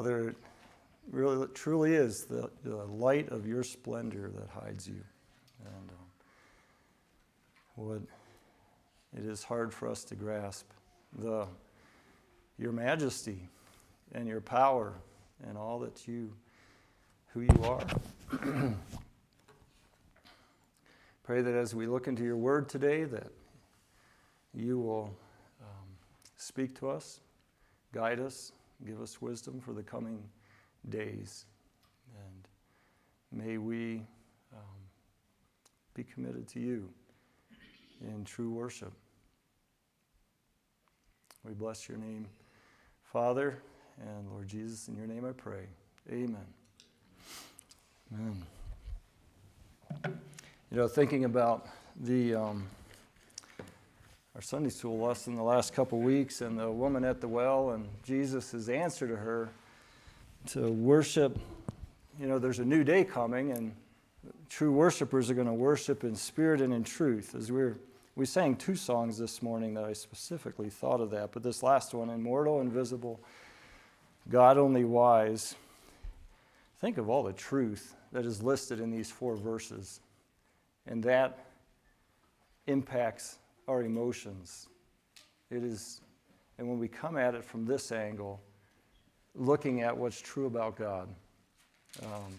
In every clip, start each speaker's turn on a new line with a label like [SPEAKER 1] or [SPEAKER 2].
[SPEAKER 1] Father, really truly is the, the light of your splendor that hides you. And um, what it is hard for us to grasp the your majesty and your power and all that you who you are. Pray that as we look into your word today that you will um, speak to us, guide us, give us wisdom for the coming days. And may we um, be committed to you in true worship. We bless your name, Father, and Lord Jesus, in your name I pray. Amen. Amen. You know, thinking about the um, our Sunday school lesson the last couple weeks and the woman at the well and Jesus' answer to her to worship. You know, there's a new day coming, and true worshipers are going to worship in spirit and in truth. As we're we sang two songs this morning that I specifically thought of that, but this last one, Immortal, Invisible, God Only Wise. Think of all the truth that is listed in these four verses, and that impacts our emotions. It is, and when we come at it from this angle, looking at what's true about God, um,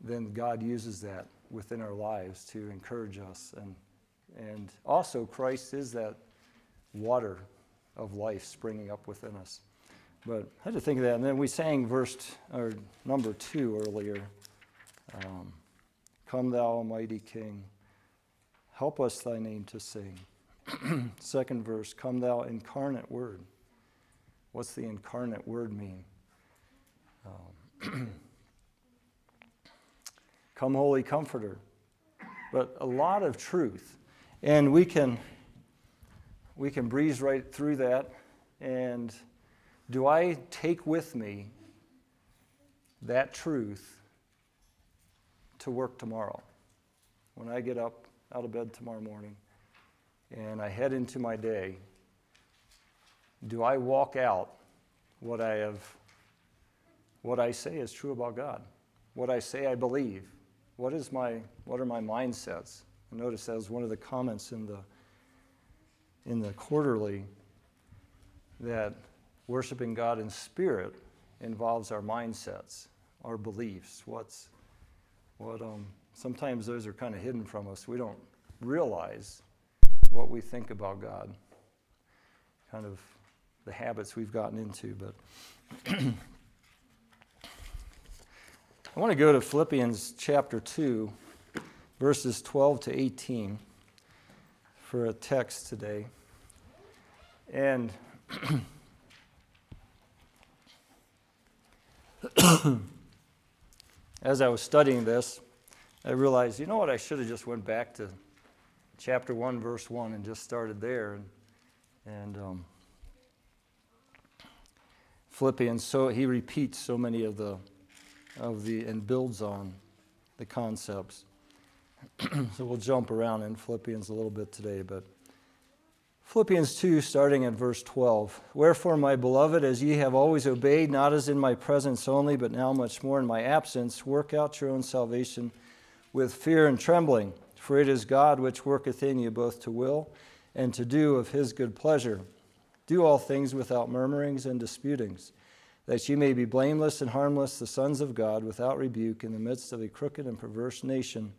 [SPEAKER 1] then God uses that within our lives to encourage us. And, and also, Christ is that water of life springing up within us. But I had to think of that. And then we sang verse or number two earlier. Um, Come, thou Almighty King, help us thy name to sing. Second verse, Come, thou incarnate Word. What's the incarnate Word mean? Um, Come, Holy Comforter. But a lot of truth. And we can, we can breeze right through that. And do I take with me that truth to work tomorrow? When I get up out of bed tomorrow morning and I head into my day, do I walk out what I have, what I say is true about God, what I say I believe, what is my what are my mindsets? Notice that was one of the comments in the in the quarterly that worshiping God in spirit involves our mindsets, our beliefs. What's what um sometimes those are kind of hidden from us. We don't realize what we think about God. Kind of the habits we've gotten into, but I want to go to Philippians chapter 2, verses 12 to 18 for a text today. And as I was studying this, I realized, you know what, I should have just went back to chapter 1, verse 1 and just started there. And, and um, Philippians, so he repeats so many of the of the and builds on the concepts. so we'll jump around in Philippians a little bit today, but Philippians 2, starting at verse 12. Wherefore, my beloved, as ye have always obeyed, not as in my presence only, but now much more in my absence, work out your own salvation with fear and trembling. For it is God which worketh in you both to will and to do of his good pleasure. Do all things without murmurings and disputings that ye may be blameless and harmless, the sons of God, without rebuke, in the midst of a crooked and perverse nation,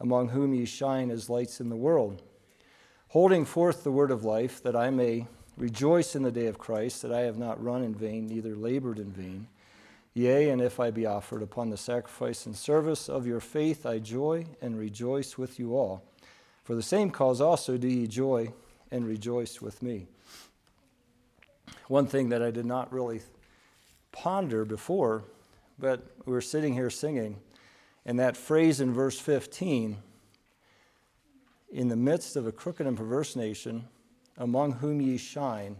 [SPEAKER 1] among whom ye shine as lights in the world, holding forth the word of life, that I may rejoice in the day of Christ, that I have not run in vain, neither labored in vain. Yea, and if I be offered upon the sacrifice and service of your faith, I joy and rejoice with you all. For the same cause also do ye joy and rejoice with me. One thing that I did not really ponder before, but we were sitting here singing, and that phrase in verse 15 in the midst of a crooked and perverse nation, among whom ye shine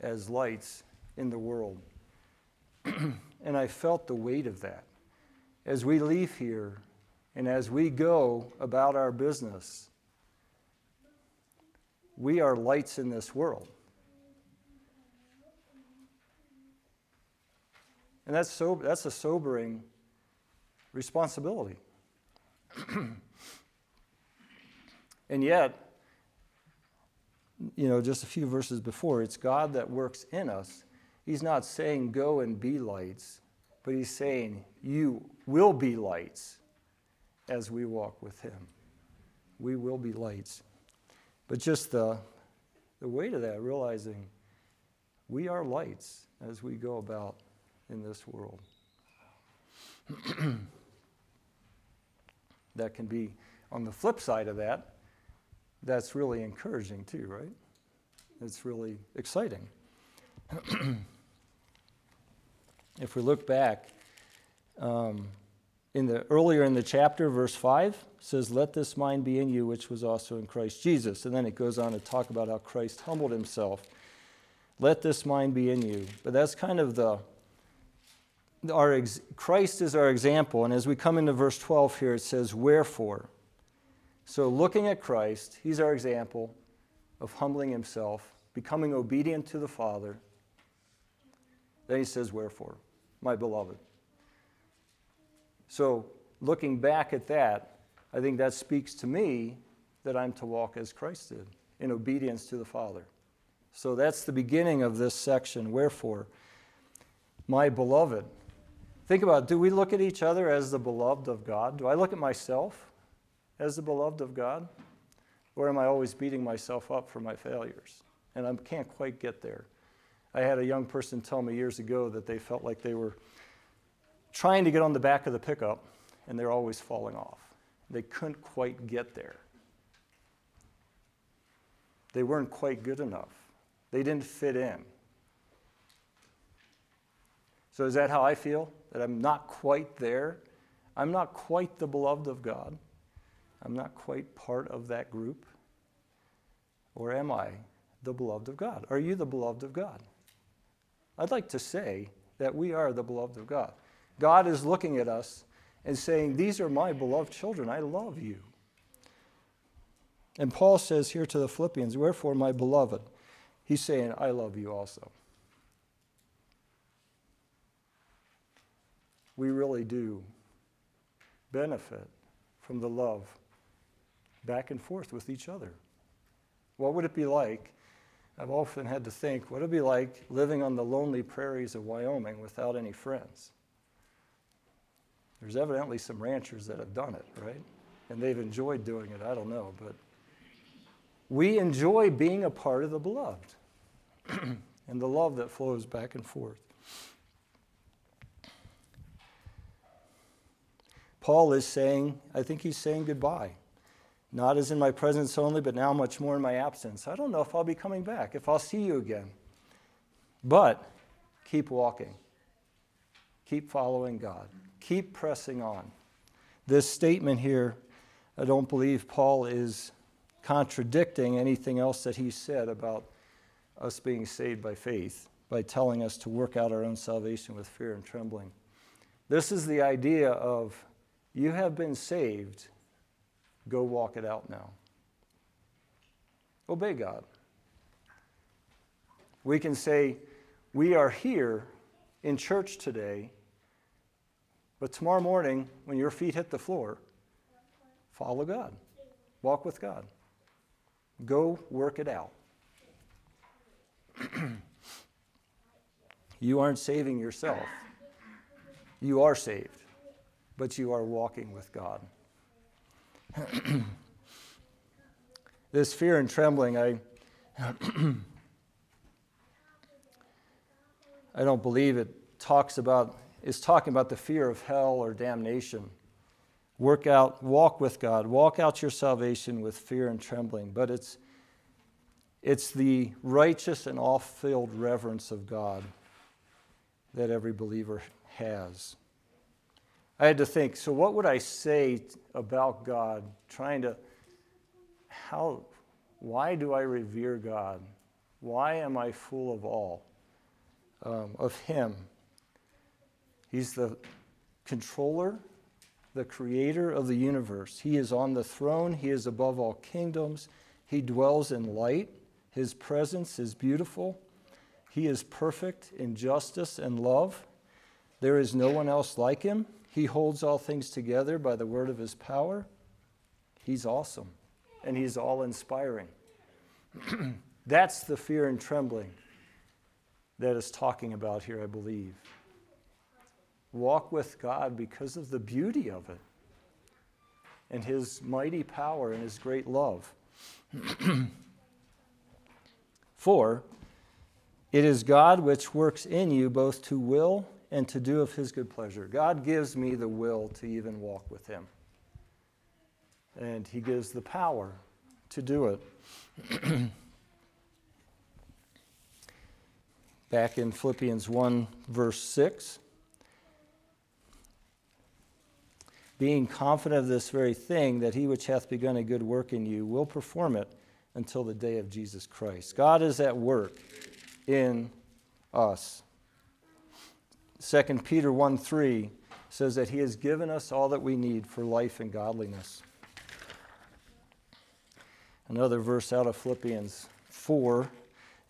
[SPEAKER 1] as lights in the world. and I felt the weight of that. As we leave here and as we go about our business, we are lights in this world. And that's, so, that's a sobering responsibility. and yet, you know, just a few verses before, it's God that works in us. He's not saying go and be lights, but he's saying you will be lights as we walk with him. We will be lights. But just the, the weight of that, realizing we are lights as we go about in this world. that can be, on the flip side of that, that's really encouraging too, right? It's really exciting. if we look back, um, in the earlier in the chapter, verse five says, "Let this mind be in you, which was also in Christ Jesus." And then it goes on to talk about how Christ humbled himself. Let this mind be in you. But that's kind of the our ex- Christ is our example, and as we come into verse 12 here, it says, "Wherefore." So, looking at Christ, he's our example of humbling himself, becoming obedient to the Father. Then he says, Wherefore, my beloved. So, looking back at that, I think that speaks to me that I'm to walk as Christ did, in obedience to the Father. So, that's the beginning of this section. Wherefore, my beloved. Think about do we look at each other as the beloved of God? Do I look at myself as the beloved of God? Or am I always beating myself up for my failures? And I can't quite get there. I had a young person tell me years ago that they felt like they were trying to get on the back of the pickup and they're always falling off. They couldn't quite get there. They weren't quite good enough. They didn't fit in. So, is that how I feel? That I'm not quite there? I'm not quite the beloved of God. I'm not quite part of that group? Or am I the beloved of God? Are you the beloved of God? I'd like to say that we are the beloved of God. God is looking at us and saying, These are my beloved children. I love you. And Paul says here to the Philippians, Wherefore, my beloved, he's saying, I love you also. We really do benefit from the love back and forth with each other. What would it be like? I've often had to think, what it'd be like living on the lonely prairies of Wyoming without any friends? There's evidently some ranchers that have done it, right? And they've enjoyed doing it. I don't know. But we enjoy being a part of the beloved and the love that flows back and forth. Paul is saying, I think he's saying goodbye not as in my presence only, but now much more in my absence. I don't know if I'll be coming back, if I'll see you again. But keep walking, keep following God, keep pressing on. This statement here, I don't believe Paul is contradicting anything else that he said about us being saved by faith by telling us to work out our own salvation with fear and trembling. This is the idea of you have been saved Go walk it out now. Obey God. We can say, We are here in church today, but tomorrow morning, when your feet hit the floor, follow God. Walk with God. Go work it out. you aren't saving yourself. You are saved, but you are walking with God. this fear and trembling, I, I don't believe it talks about, is talking about the fear of hell or damnation. Work out, walk with God, walk out your salvation with fear and trembling. But it's, it's the righteous and all filled reverence of God that every believer has. I had to think, so what would I say about God, trying to, how, why do I revere God? Why am I full of awe um, of Him? He's the controller, the creator of the universe. He is on the throne, He is above all kingdoms, He dwells in light, His presence is beautiful, He is perfect in justice and love. There is no one else like him. He holds all things together by the word of his power. He's awesome, and he's all inspiring. That's the fear and trembling that is talking about here, I believe. Walk with God because of the beauty of it and his mighty power and his great love. For it is God which works in you both to will and to do of his good pleasure. God gives me the will to even walk with him. And he gives the power to do it. Back in Philippians 1, verse 6. Being confident of this very thing, that he which hath begun a good work in you will perform it until the day of Jesus Christ. God is at work in us. 2 Peter 1 3 says that he has given us all that we need for life and godliness. Another verse out of Philippians 4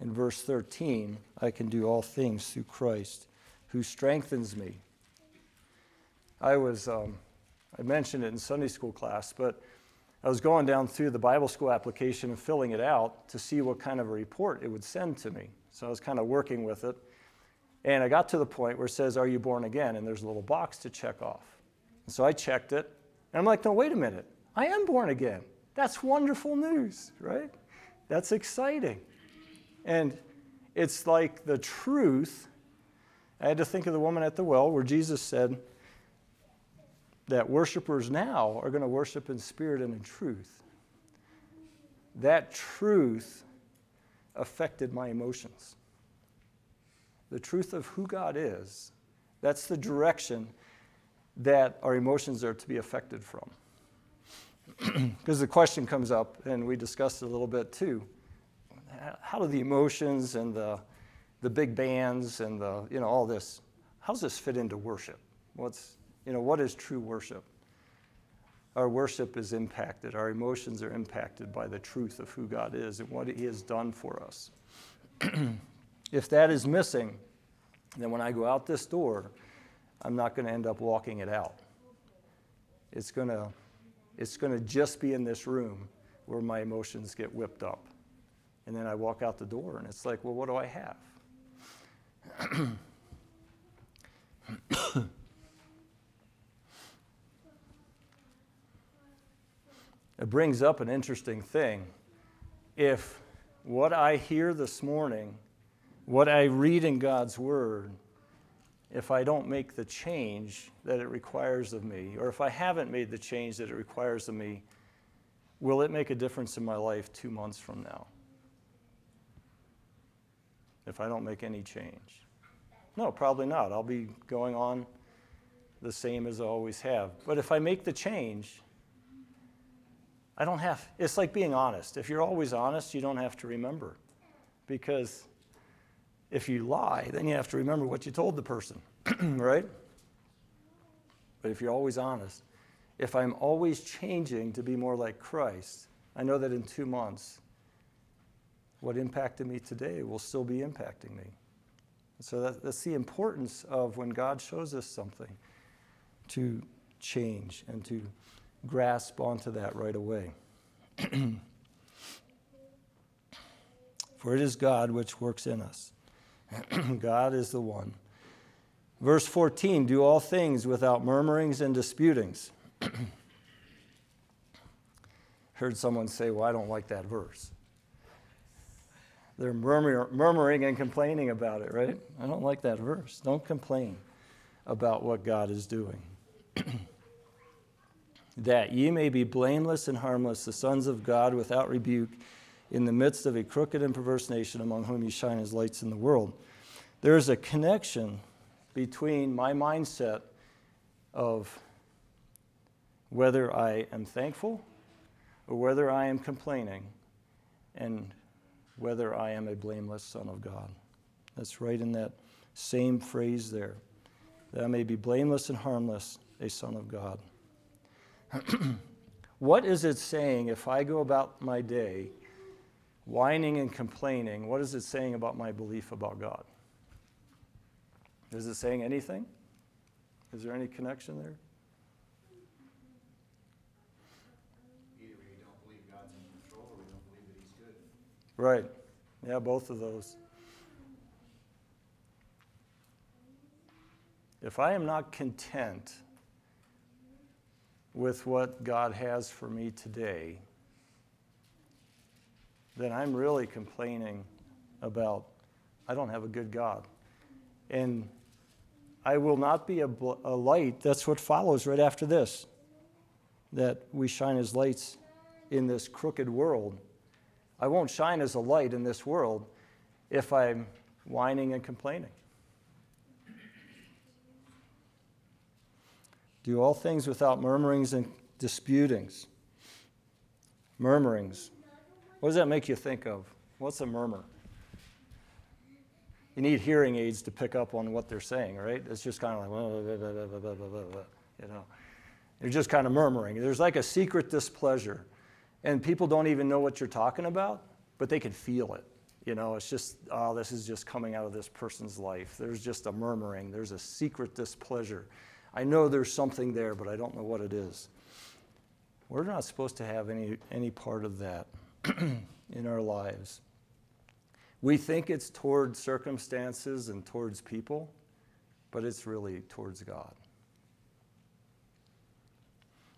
[SPEAKER 1] in verse 13 I can do all things through Christ who strengthens me. I was, um, I mentioned it in Sunday school class, but I was going down through the Bible school application and filling it out to see what kind of a report it would send to me. So I was kind of working with it. And I got to the point where it says, Are you born again? And there's a little box to check off. And so I checked it. And I'm like, No, wait a minute. I am born again. That's wonderful news, right? That's exciting. And it's like the truth. I had to think of the woman at the well where Jesus said, that worshipers now are going to worship in spirit and in truth. That truth affected my emotions. The truth of who God is, that's the direction that our emotions are to be affected from. Because the question comes up, and we discussed it a little bit too. How do the emotions and the, the big bands and the, you know, all this, how does this fit into worship? What's, you know, what is true worship? Our worship is impacted, our emotions are impacted by the truth of who God is and what He has done for us. if that is missing, then when I go out this door, I'm not going to end up walking it out. It's going to it's going to just be in this room where my emotions get whipped up. And then I walk out the door and it's like, well, what do I have? it brings up an interesting thing. If what I hear this morning, what I read in God's Word, if I don't make the change that it requires of me, or if I haven't made the change that it requires of me, will it make a difference in my life two months from now? If I don't make any change? No, probably not. I'll be going on the same as I always have. But if I make the change, I don't have, it's like being honest. If you're always honest, you don't have to remember. Because if you lie, then you have to remember what you told the person, right? But if you're always honest, if I'm always changing to be more like Christ, I know that in two months, what impacted me today will still be impacting me. So that, that's the importance of when God shows us something to change and to grasp onto that right away. For it is God which works in us. God is the one. Verse 14 do all things without murmurings and disputings. Heard someone say, Well, I don't like that verse. They're murmur- murmuring and complaining about it, right? I don't like that verse. Don't complain about what God is doing. that ye may be blameless and harmless, the sons of God without rebuke, in the midst of a crooked and perverse nation among whom you shine as lights in the world. There is a connection between my mindset of whether I am thankful or whether I am complaining and whether I am a blameless son of God. That's right in that same phrase there. That I may be blameless and harmless, a son of God. what is it saying if I go about my day whining and complaining? What is it saying about my belief about God? Is it saying anything? Is there any connection there?
[SPEAKER 2] Either we don't believe God's in control or we don't believe that He's good.
[SPEAKER 1] Right. Yeah, both of those. If I am not content with what God has for me today, then I'm really complaining about I don't have a good God. And I will not be a, bl- a light. That's what follows right after this that we shine as lights in this crooked world. I won't shine as a light in this world if I'm whining and complaining. Do all things without murmurings and disputings. Murmurings. What does that make you think of? What's a murmur? You need hearing aids to pick up on what they're saying, right? It's just kind of like, you know, you're just kind of murmuring. There's like a secret displeasure, and people don't even know what you're talking about, but they can feel it. You know, it's just, oh, this is just coming out of this person's life. There's just a murmuring, there's a secret displeasure. I know there's something there, but I don't know what it is. We're not supposed to have any, any part of that in our lives. We think it's towards circumstances and towards people, but it's really towards God.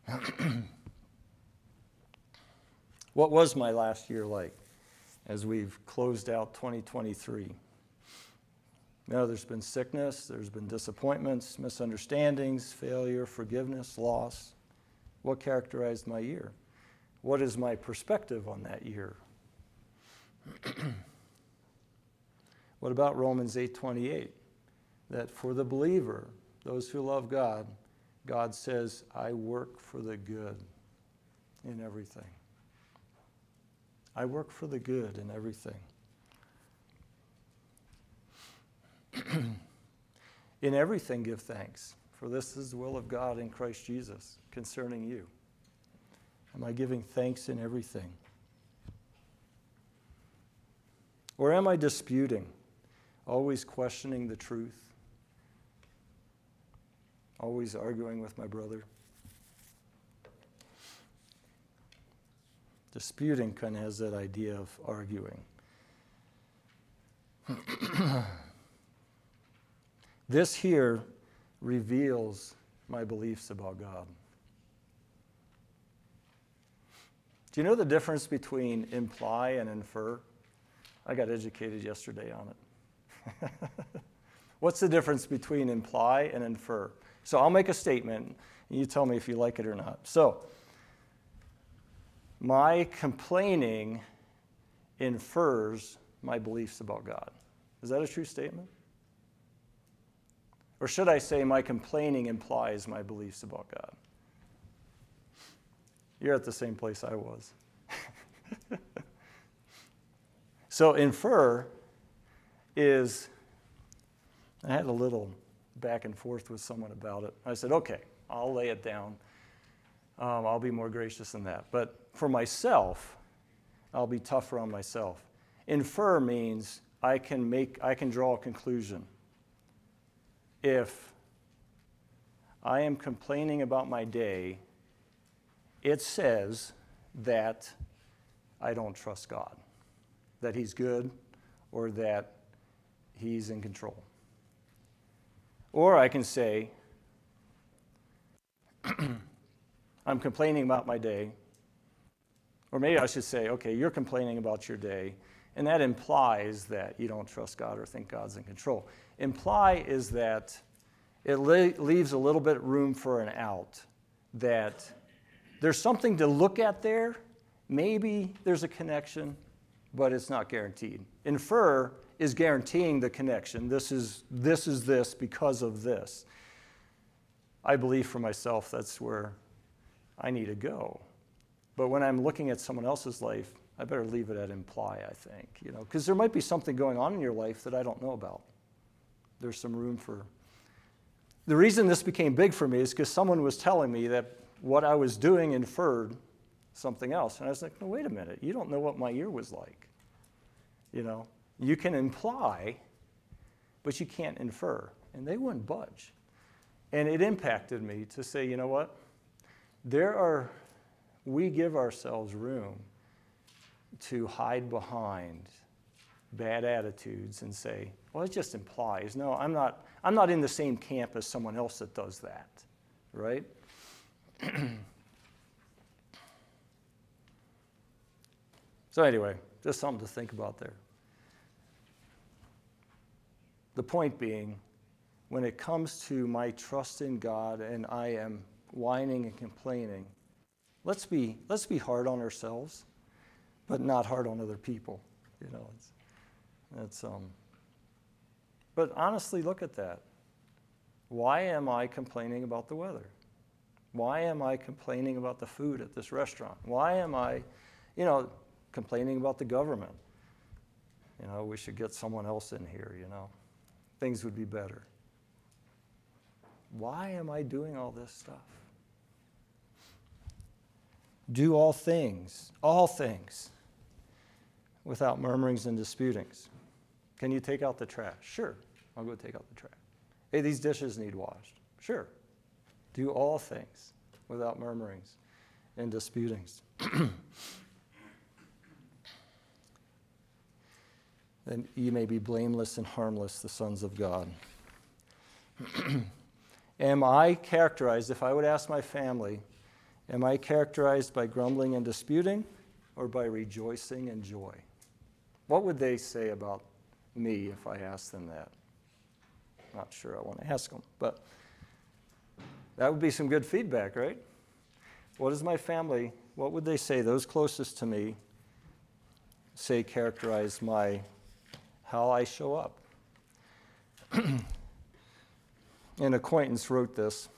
[SPEAKER 1] what was my last year like as we've closed out 2023? You know, there's been sickness, there's been disappointments, misunderstandings, failure, forgiveness, loss. What characterized my year? What is my perspective on that year? what about Romans 8:28? That for the believer, those who love God, God says, "I work for the good in everything." I work for the good in everything. in everything, give thanks, for this is the will of God in Christ Jesus concerning you. Am I giving thanks in everything? Or am I disputing, always questioning the truth, always arguing with my brother? Disputing kind of has that idea of arguing. This here reveals my beliefs about God. Do you know the difference between imply and infer? I got educated yesterday on it. What's the difference between imply and infer? So I'll make a statement, and you tell me if you like it or not. So, my complaining infers my beliefs about God. Is that a true statement? Or should I say, my complaining implies my beliefs about God? You're at the same place I was. so, infer is, I had a little back and forth with someone about it. I said, okay, I'll lay it down. Um, I'll be more gracious than that. But for myself, I'll be tougher on myself. Infer means I can make, I can draw a conclusion if I am complaining about my day, it says that I don't trust God, that He's good, or that He's in control. Or I can say, I'm complaining about my day. Or maybe I should say, okay, you're complaining about your day, and that implies that you don't trust God or think God's in control. Imply is that it le- leaves a little bit room for an out, that there's something to look at there. Maybe there's a connection, but it's not guaranteed. Infer is guaranteeing the connection. This is this is this because of this. I believe for myself that's where I need to go. But when I'm looking at someone else's life, I better leave it at imply, I think, you know, because there might be something going on in your life that I don't know about. There's some room for. The reason this became big for me is because someone was telling me that what I was doing inferred something else. And I was like, no, wait a minute. You don't know what my year was like. You know, you can imply, but you can't infer. And they wouldn't budge. And it impacted me to say, you know what? There are, we give ourselves room to hide behind bad attitudes and say, well, it just implies. No, I'm not, I'm not in the same camp as someone else that does that, right? so, anyway, just something to think about there. The point being, when it comes to my trust in God and I am whining and complaining, let's be, let's be hard on ourselves, but not hard on other people. You know, it's, it's, um, but honestly, look at that. Why am I complaining about the weather? Why am I complaining about the food at this restaurant? Why am I, you know, complaining about the government? You know, we should get someone else in here, you know. Things would be better. Why am I doing all this stuff? Do all things, all things, without murmurings and disputings. Can you take out the trash? Sure, I'll go take out the trash. Hey, these dishes need washed. Sure. Do all things without murmurings and disputings. then ye may be blameless and harmless, the sons of God. am I characterized, if I would ask my family, am I characterized by grumbling and disputing or by rejoicing and joy? What would they say about me if I asked them that? Not sure I want to ask them, but that would be some good feedback, right? What does my family, what would they say, those closest to me, say characterize my how I show up? An acquaintance wrote this,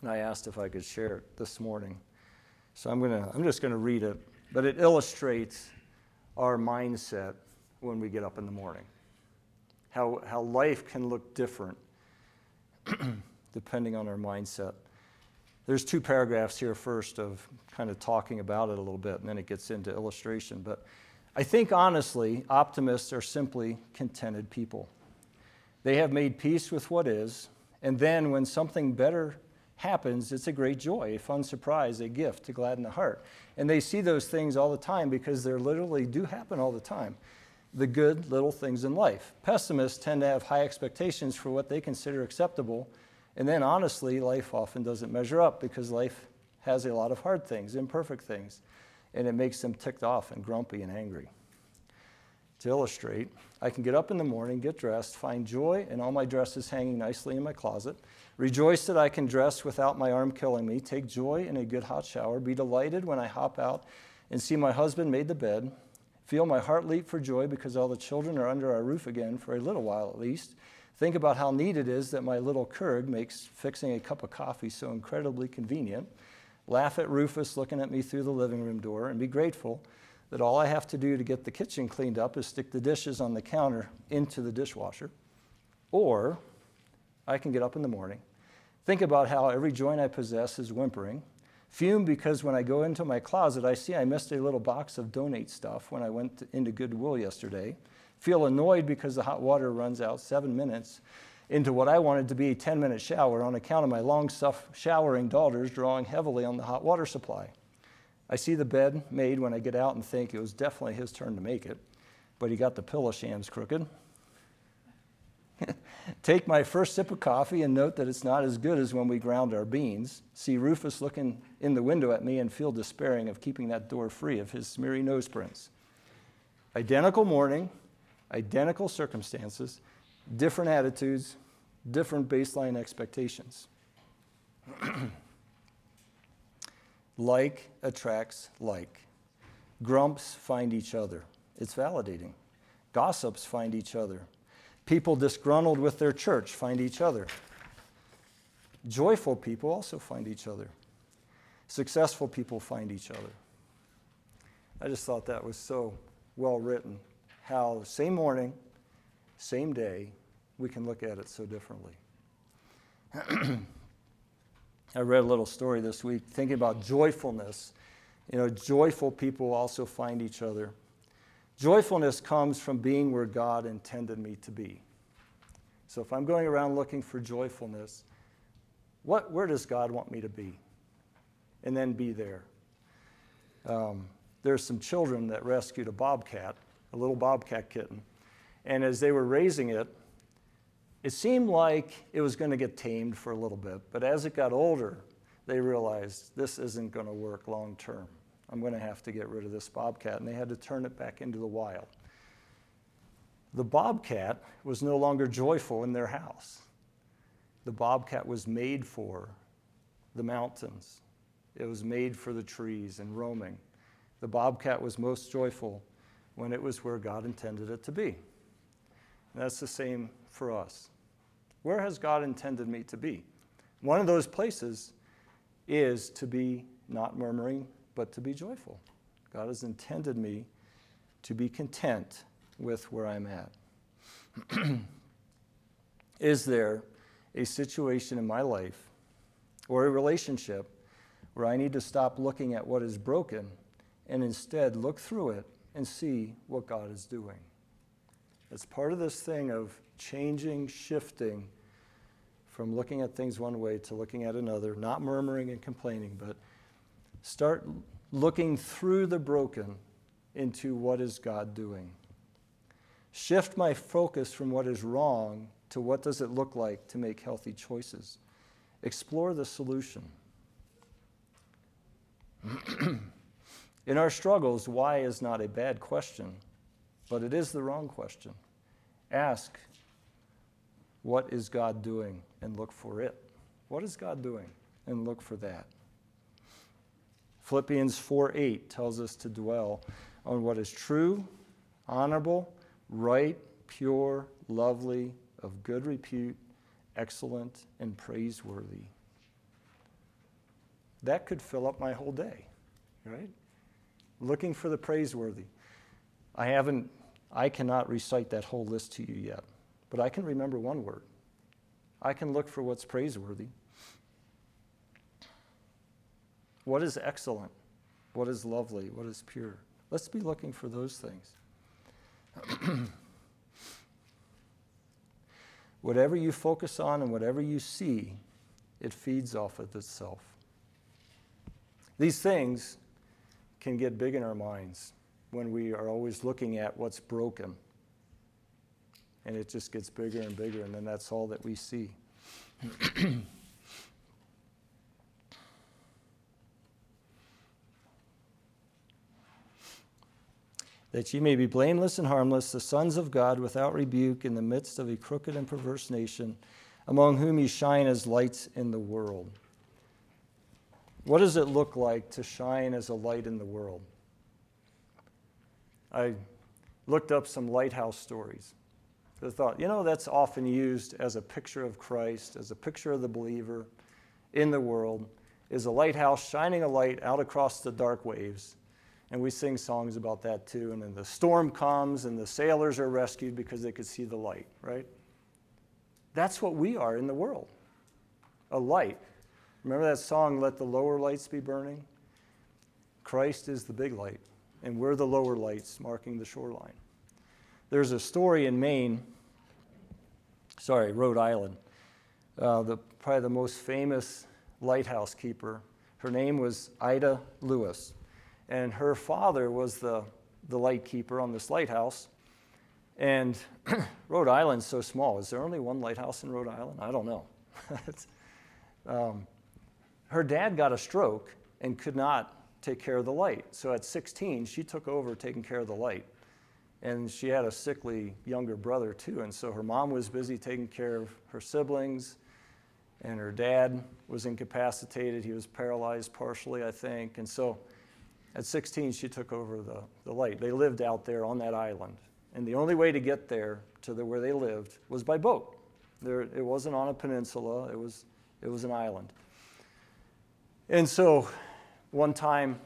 [SPEAKER 1] and I asked if I could share it this morning. So I'm, gonna, I'm just going to read it, but it illustrates our mindset when we get up in the morning. How, how life can look different depending on our mindset. There's two paragraphs here first of kind of talking about it a little bit, and then it gets into illustration. But I think honestly, optimists are simply contented people. They have made peace with what is, and then when something better happens, it's a great joy, a fun surprise, a gift to gladden the heart. And they see those things all the time because they literally do happen all the time. The good little things in life. Pessimists tend to have high expectations for what they consider acceptable, and then honestly, life often doesn't measure up because life has a lot of hard things, imperfect things, and it makes them ticked off and grumpy and angry to illustrate, I can get up in the morning, get dressed, find joy in all my dresses hanging nicely in my closet, rejoice that I can dress without my arm killing me, take joy in a good hot shower, be delighted when I hop out and see my husband made the bed, feel my heart leap for joy because all the children are under our roof again for a little while at least. Think about how neat it is that my little Keurig makes fixing a cup of coffee so incredibly convenient. Laugh at Rufus looking at me through the living room door and be grateful that all I have to do to get the kitchen cleaned up is stick the dishes on the counter into the dishwasher. Or I can get up in the morning, think about how every joint I possess is whimpering, fume because when I go into my closet, I see I missed a little box of donate stuff when I went into Goodwill yesterday, feel annoyed because the hot water runs out seven minutes into what I wanted to be a 10 minute shower on account of my long showering daughters drawing heavily on the hot water supply. I see the bed made when I get out and think it was definitely his turn to make it, but he got the pillow shams crooked. Take my first sip of coffee and note that it's not as good as when we ground our beans. See Rufus looking in the window at me and feel despairing of keeping that door free of his smeary nose prints. Identical morning, identical circumstances, different attitudes, different baseline expectations. Like attracts like. Grumps find each other. It's validating. Gossips find each other. People disgruntled with their church find each other. Joyful people also find each other. Successful people find each other. I just thought that was so well written. How, same morning, same day, we can look at it so differently. I read a little story this week thinking about joyfulness. You know, joyful people also find each other. Joyfulness comes from being where God intended me to be. So if I'm going around looking for joyfulness, What, where does God want me to be? And then be there. Um, there's some children that rescued a bobcat, a little bobcat kitten. And as they were raising it, it seemed like it was going to get tamed for a little bit. But as it got older, they realized this isn't going to work long term. I'm going to have to get rid of this bobcat. And they had to turn it back into the wild. The bobcat was no longer joyful in their house. The bobcat was made for the mountains, it was made for the trees and roaming. The bobcat was most joyful when it was where God intended it to be. And that's the same for us. Where has God intended me to be? One of those places is to be not murmuring, but to be joyful. God has intended me to be content with where I'm at. is there a situation in my life or a relationship where I need to stop looking at what is broken and instead look through it and see what God is doing? It's part of this thing of changing, shifting from looking at things one way to looking at another, not murmuring and complaining, but start looking through the broken into what is God doing. Shift my focus from what is wrong to what does it look like to make healthy choices. Explore the solution. In our struggles, why is not a bad question, but it is the wrong question. Ask, what is God doing? And look for it. What is God doing? And look for that. Philippians 4 8 tells us to dwell on what is true, honorable, right, pure, lovely, of good repute, excellent, and praiseworthy. That could fill up my whole day, right? Looking for the praiseworthy. I haven't, I cannot recite that whole list to you yet, but I can remember one word. I can look for what's praiseworthy. What is excellent? What is lovely? What is pure? Let's be looking for those things. whatever you focus on and whatever you see, it feeds off of itself. These things can get big in our minds when we are always looking at what's broken. And it just gets bigger and bigger, and then that's all that we see. that ye may be blameless and harmless, the sons of God, without rebuke, in the midst of a crooked and perverse nation, among whom ye shine as lights in the world. What does it look like to shine as a light in the world? I looked up some lighthouse stories. I thought, you know, that's often used as a picture of Christ, as a picture of the believer in the world, is a lighthouse shining a light out across the dark waves and we sing songs about that too. And then the storm comes and the sailors are rescued because they could see the light, right? That's what we are in the world a light. Remember that song, Let the Lower Lights Be Burning? Christ is the big light, and we're the lower lights marking the shoreline. There's a story in Maine, sorry, Rhode Island, uh, the, probably the most famous lighthouse keeper. Her name was Ida Lewis and her father was the, the light keeper on this lighthouse. And Rhode Island's so small. Is there only one lighthouse in Rhode Island? I don't know. um, her dad got a stroke and could not take care of the light. So at 16, she took over taking care of the light. And she had a sickly younger brother too. And so her mom was busy taking care of her siblings. And her dad was incapacitated. He was paralyzed partially, I think. And so at 16, she took over the, the light. They lived out there on that island. And the only way to get there to the, where they lived was by boat. There, it wasn't on a peninsula, it was, it was an island. And so one time,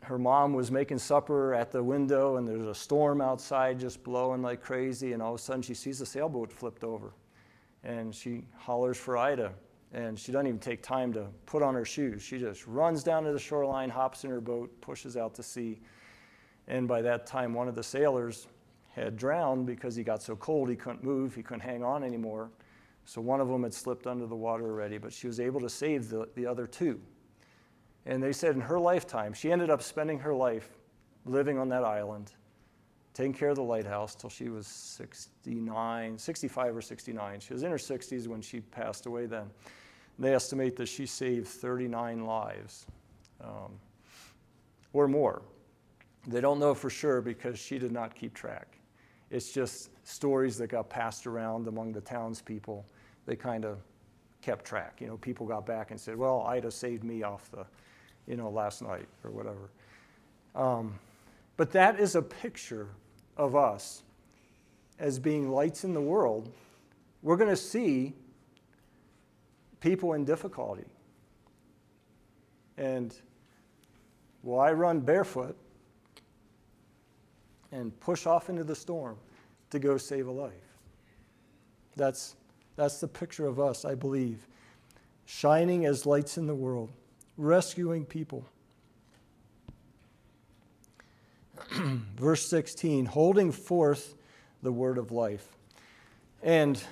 [SPEAKER 1] her mom was making supper at the window, and there's a storm outside just blowing like crazy. And all of a sudden, she sees a sailboat flipped over. And she hollers for Ida and she doesn't even take time to put on her shoes. She just runs down to the shoreline, hops in her boat, pushes out to sea. And by that time, one of the sailors had drowned because he got so cold he couldn't move, he couldn't hang on anymore. So one of them had slipped under the water already, but she was able to save the, the other two. And they said in her lifetime, she ended up spending her life living on that island, taking care of the lighthouse till she was 69, 65 or 69. She was in her 60s when she passed away then. And They estimate that she saved 39 lives um, or more. They don't know for sure because she did not keep track. It's just stories that got passed around among the townspeople. They kind of kept track. You know, people got back and said, "Well, Ida saved me off the, you know, last night or whatever." Um, but that is a picture of us as being lights in the world. We're going to see people in difficulty. And will I run barefoot and push off into the storm to go save a life? That's, that's the picture of us, I believe. Shining as lights in the world, rescuing people. Verse 16, holding forth the word of life. And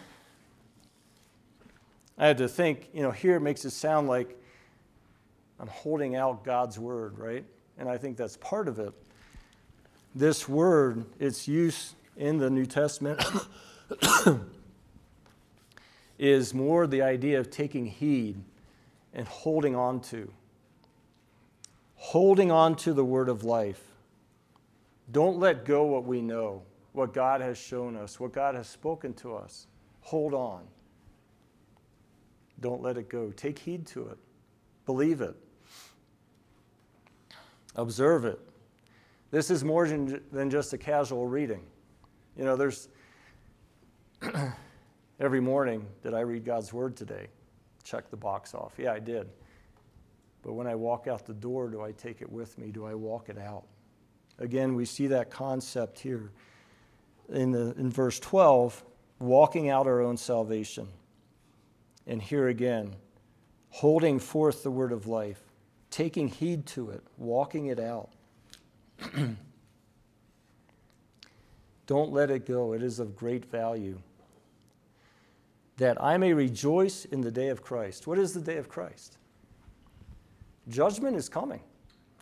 [SPEAKER 1] I had to think, you know, here it makes it sound like I'm holding out God's word, right? And I think that's part of it. This word, its use in the New Testament, is more the idea of taking heed and holding on to. Holding on to the word of life. Don't let go what we know, what God has shown us, what God has spoken to us. Hold on. Don't let it go. Take heed to it. Believe it. Observe it. This is more than just a casual reading. You know, there's every morning, did I read God's word today? Check the box off. Yeah, I did. But when I walk out the door, do I take it with me? Do I walk it out? Again, we see that concept here in, the, in verse 12 walking out our own salvation. And here again, holding forth the word of life, taking heed to it, walking it out. Don't let it go, it is of great value. That I may rejoice in the day of Christ. What is the day of Christ? Judgment is coming,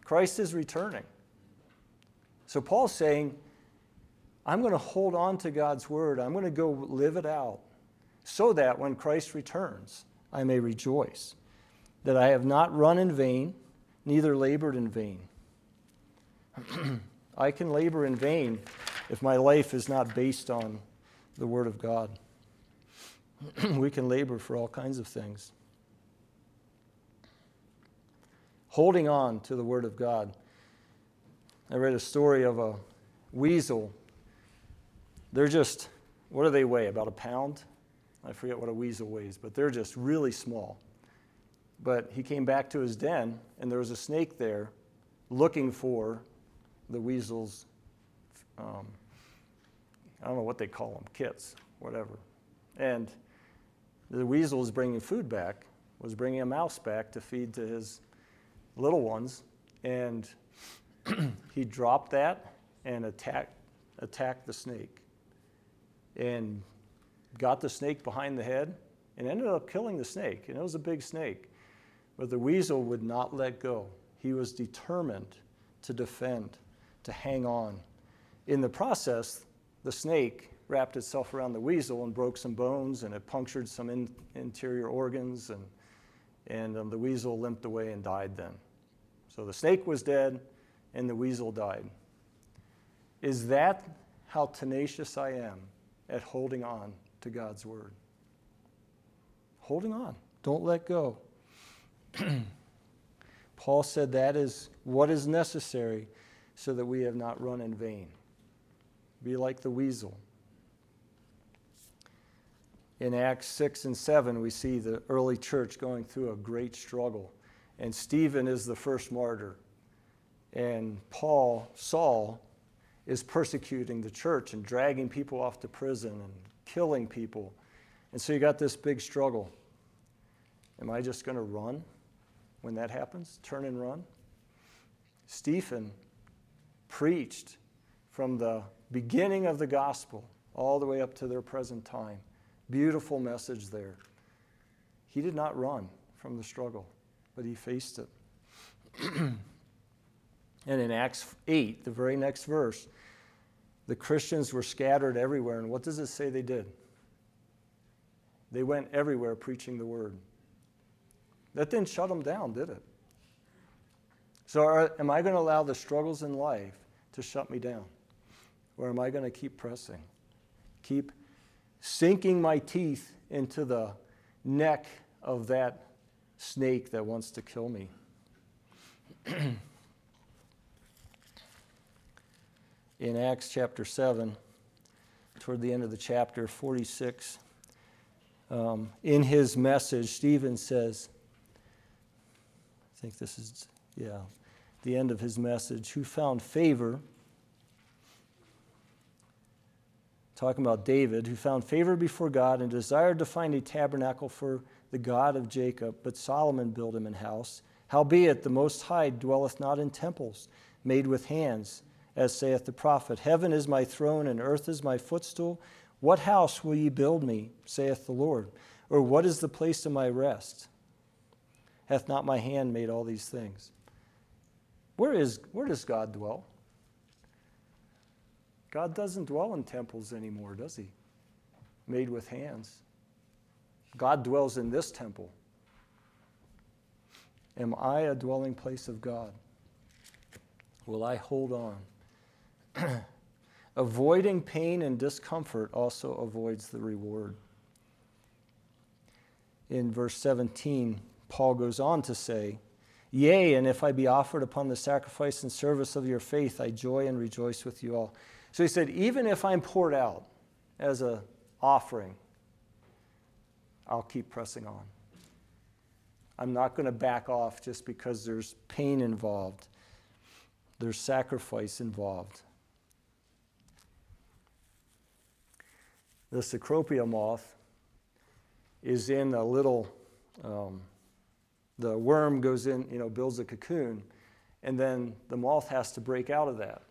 [SPEAKER 1] Christ is returning. So Paul's saying, I'm going to hold on to God's word. I'm going to go live it out so that when Christ returns, I may rejoice that I have not run in vain, neither labored in vain. I can labor in vain if my life is not based on the Word of God. we can labor for all kinds of things. Holding on to the Word of God. I read a story of a weasel. They're just, what do they weigh? About a pound? I forget what a weasel weighs, but they're just really small. But he came back to his den, and there was a snake there looking for the weasel's, um, I don't know what they call them, kits, whatever. And the weasel was bringing food back, was bringing a mouse back to feed to his little ones. And he dropped that and attacked, attacked the snake and got the snake behind the head and ended up killing the snake. And it was a big snake. But the weasel would not let go. He was determined to defend, to hang on. In the process, the snake wrapped itself around the weasel and broke some bones and it punctured some in, interior organs and, and um, the weasel limped away and died then. So the snake was dead, and the weasel died. Is that how tenacious I am at holding on to God's word? Holding on. Don't let go. Paul said that is what is necessary so that we have not run in vain. Be like the weasel. In Acts 6 and 7, we see the early church going through a great struggle. And Stephen is the first martyr and Paul, Saul, is persecuting the church and dragging people off to prison and killing people. And so you got this big struggle. Am I just going to run when that happens? Turn and run? Stephen preached from the beginning of the gospel all the way up to their present time, Beautiful message there. He did not run from the struggle, but he faced it. and in Acts 8, the very next verse, the Christians were scattered everywhere. And what does it say they did? They went everywhere preaching the word. That didn't shut them down, did it? So, are, am I going to allow the struggles in life to shut me down? Or am I going to keep pressing? Keep sinking my teeth into the neck of that snake that wants to kill me. In Acts chapter 7, toward the end of the chapter, 46, um, in his message, Stephen says, I think this is, yeah, the end of his message, who found favor talking about David, who found favor before God and desired to find a tabernacle for the God of Jacob, but Solomon built him an house. Howbeit, the Most High dwelleth not in temples made with hands, as saith the prophet Heaven is my throne, and earth is my footstool. What house will ye build me, saith the Lord? Or what is the place of my rest? Hath not my hand made all these things? Where, is, where does God dwell? God doesn't dwell in temples anymore, does he? Made with hands. God dwells in this temple. Am I a dwelling place of God? Will I hold on? Avoiding pain and discomfort also avoids the reward. In verse 17, Paul goes on to say, Yea, and if I be offered upon the sacrifice and service of your faith, I joy and rejoice with you all. So he said, even if I'm poured out as an offering, I'll keep pressing on. I'm not going to back off just because there's pain involved, there's sacrifice involved. The Cecropia moth is in a little, um, the worm goes in, you know, builds a cocoon, and then the moth has to break out of that.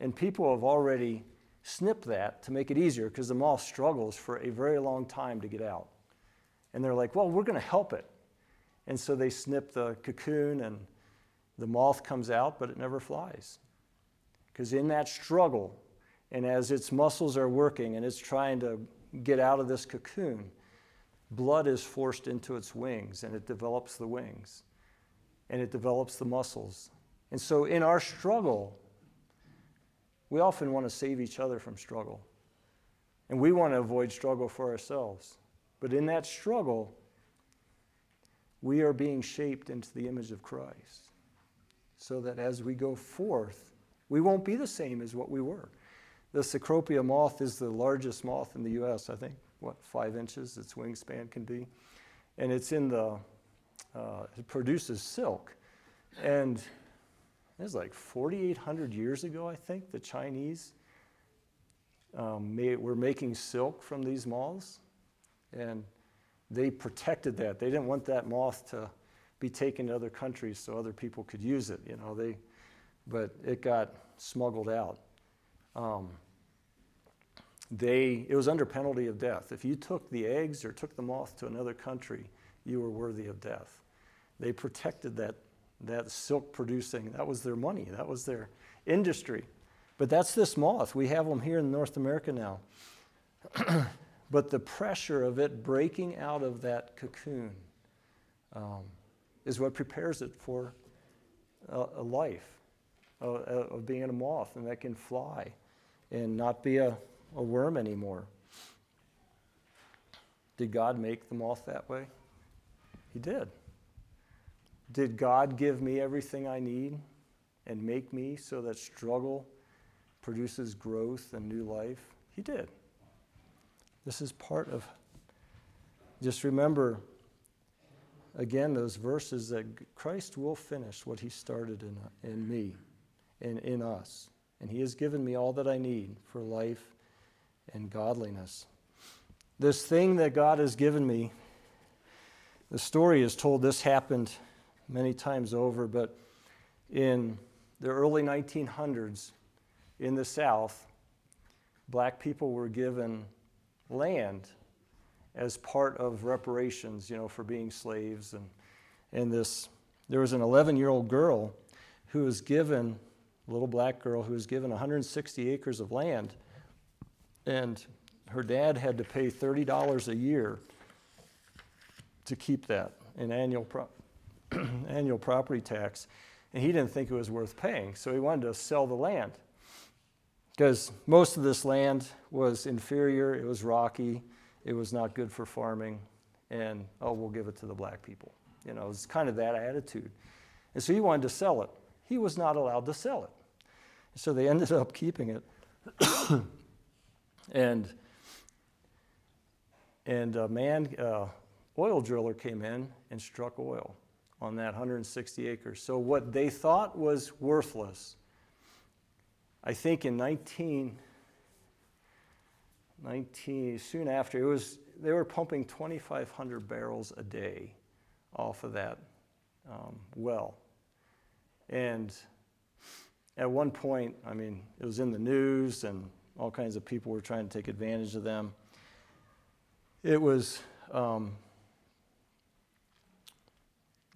[SPEAKER 1] And people have already snipped that to make it easier because the moth struggles for a very long time to get out. And they're like, well, we're going to help it. And so they snip the cocoon and the moth comes out, but it never flies. Because in that struggle, and as its muscles are working and it's trying to get out of this cocoon, blood is forced into its wings and it develops the wings and it develops the muscles. And so in our struggle, we often want to save each other from struggle. And we want to avoid struggle for ourselves. But in that struggle, we are being shaped into the image of Christ. So that as we go forth, we won't be the same as what we were. The Cecropia moth is the largest moth in the U.S., I think, what, five inches its wingspan can be. And it's in the, uh, it produces silk. And it was like 4,800 years ago, I think, the Chinese um, made, were making silk from these moths. And they protected that. They didn't want that moth to be taken to other countries so other people could use it. You know, they, but it got smuggled out. Um, they, it was under penalty of death. If you took the eggs or took the moth to another country, you were worthy of death. They protected that that silk producing, that was their money, that was their industry. But that's this moth. We have them here in North America now. but the pressure of it breaking out of that cocoon um, is what prepares it for a, a life of, of being a moth and that can fly and not be a, a worm anymore. Did God make the moth that way? He did. Did God give me everything I need and make me so that struggle produces growth and new life? He did. This is part of. Just remember, again, those verses that Christ will finish what he started in, in me and in us. And he has given me all that I need for life and godliness. This thing that God has given me, the story is told this happened many times over, but in the early 1900s in the South, black people were given land as part of reparations, you know, for being slaves. And, and this, there was an 11 year old girl who was given, a little black girl who was given 160 acres of land. And her dad had to pay $30 a year to keep that in annual, pro- annual property tax. And he didn't think it was worth paying, so he wanted to sell the land. Because most of this land was inferior, it was rocky, it was not good for farming, and oh, we'll give it to the black people. You know, it's kind of that attitude. And so he wanted to sell it. He was not allowed to sell it. So they ended up keeping it. and and a man, uh, oil driller came in and struck oil on that 160 acres. So what they thought was worthless, I think in 19, 19 soon after, it was they were pumping 2,500 barrels a day off of that um, well. And at one point, I mean, it was in the news, and all kinds of people were trying to take advantage of them. It was um,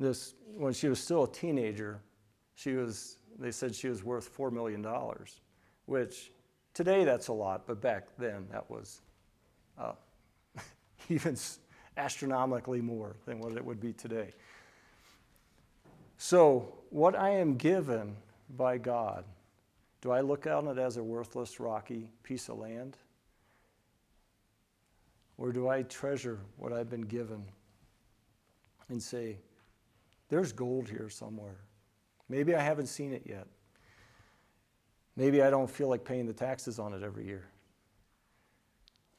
[SPEAKER 1] this when she was still a teenager. She was. They said she was worth four million dollars, which today that's a lot, but back then that was uh, even astronomically more than what it would be today. So, what I am given by God, do I look on it as a worthless, rocky piece of land? Or do I treasure what I've been given and say, there's gold here somewhere? Maybe I haven't seen it yet. Maybe I don't feel like paying the taxes on it every year.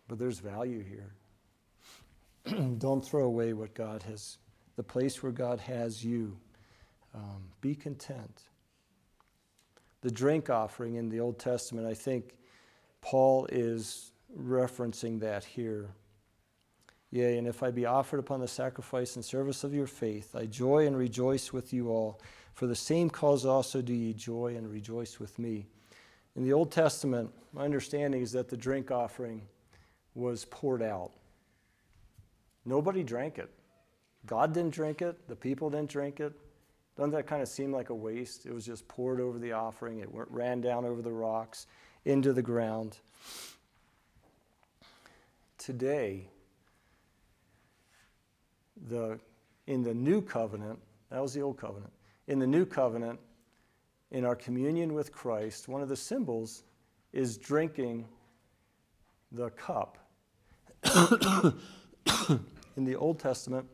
[SPEAKER 1] But there's value here. don't throw away what God has, the place where God has you. Um, be content. The drink offering in the Old Testament, I think Paul is referencing that here. Yea, and if I be offered upon the sacrifice and service of your faith, I joy and rejoice with you all. For the same cause also do ye joy and rejoice with me. In the Old Testament, my understanding is that the drink offering was poured out. Nobody drank it. God didn't drink it, the people didn't drink it. Doesn't that kind of seem like a waste? It was just poured over the offering, it ran down over the rocks into the ground. Today, the, in the new covenant, that was the old covenant. In the new covenant, in our communion with Christ, one of the symbols is drinking the cup. in the Old Testament,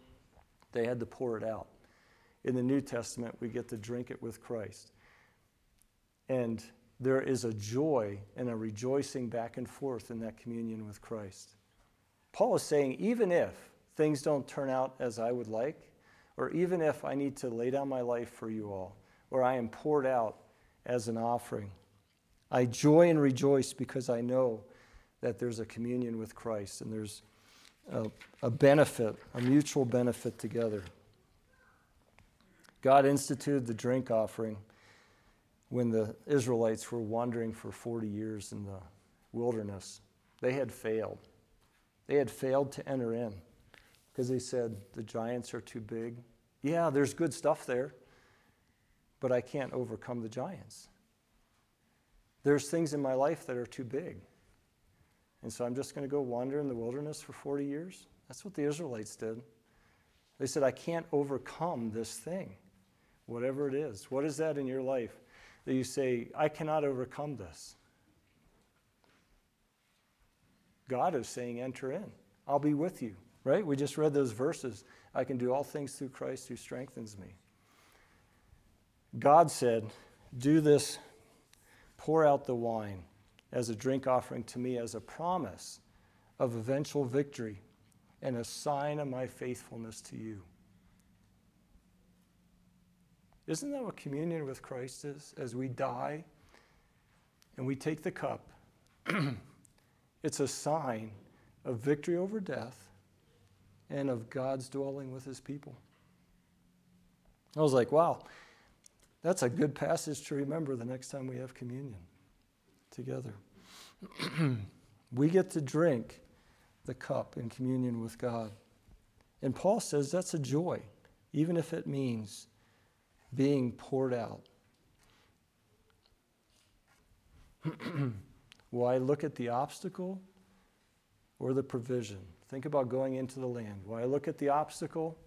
[SPEAKER 1] they had to pour it out. In the New Testament, we get to drink it with Christ. And there is a joy and a rejoicing back and forth in that communion with Christ. Paul is saying, even if things don't turn out as I would like, or even if I need to lay down my life for you all, or I am poured out as an offering, I joy and rejoice because I know that there's a communion with Christ and there's a, a benefit, a mutual benefit together. God instituted the drink offering when the Israelites were wandering for 40 years in the wilderness. They had failed. They had failed to enter in because they said, the giants are too big. Yeah, there's good stuff there, but I can't overcome the giants. There's things in my life that are too big. And so I'm just going to go wander in the wilderness for 40 years? That's what the Israelites did. They said, I can't overcome this thing, whatever it is. What is that in your life that you say, I cannot overcome this? God is saying, enter in. I'll be with you, right? We just read those verses. I can do all things through Christ who strengthens me. God said, Do this, pour out the wine as a drink offering to me as a promise of eventual victory and a sign of my faithfulness to you. Isn't that what communion with Christ is? As we die and we take the cup, it's a sign of victory over death and of God's dwelling with his people. I was like, wow, that's a good passage to remember the next time we have communion together. we get to drink the cup in communion with God. And Paul says that's a joy, even if it means being poured out. I look at the obstacle or the provision? Think about going into the land. Will I look at the obstacle?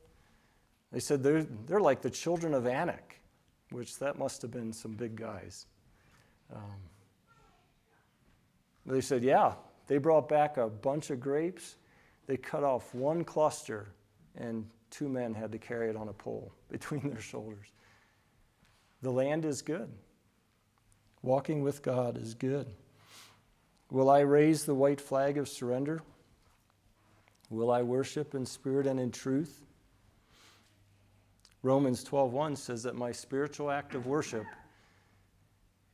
[SPEAKER 1] They said they're, they're like the children of Anak, which that must have been some big guys. Um, they said, yeah, they brought back a bunch of grapes. They cut off one cluster, and two men had to carry it on a pole between their shoulders. The land is good. Walking with God is good. Will I raise the white flag of surrender? Will I worship in spirit and in truth? Romans 12:1 says that my spiritual act of worship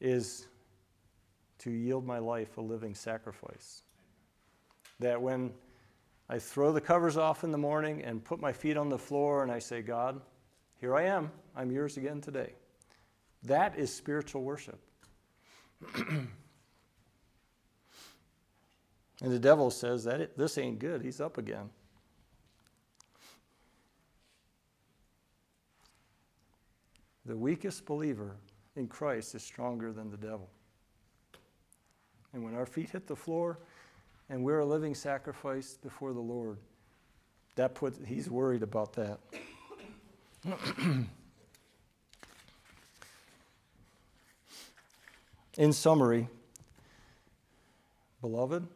[SPEAKER 1] is to yield my life a living sacrifice. That when I throw the covers off in the morning and put my feet on the floor and I say, God, here I am. I'm yours again today. That is spiritual worship. and the devil says that it, this ain't good. He's up again. The weakest believer in Christ is stronger than the devil. And when our feet hit the floor and we're a living sacrifice before the Lord, that puts he's worried about that. In summary, beloved,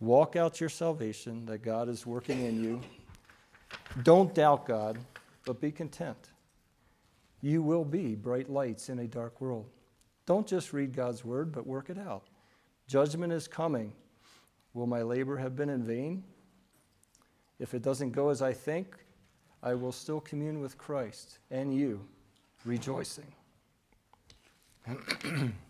[SPEAKER 1] walk out your salvation that God is working in you. Don't doubt God, but be content. You will be bright lights in a dark world. Don't just read God's word, but work it out. Judgment is coming. Will my labor have been in vain? If it doesn't go as I think, I will still commune with Christ and you, rejoicing.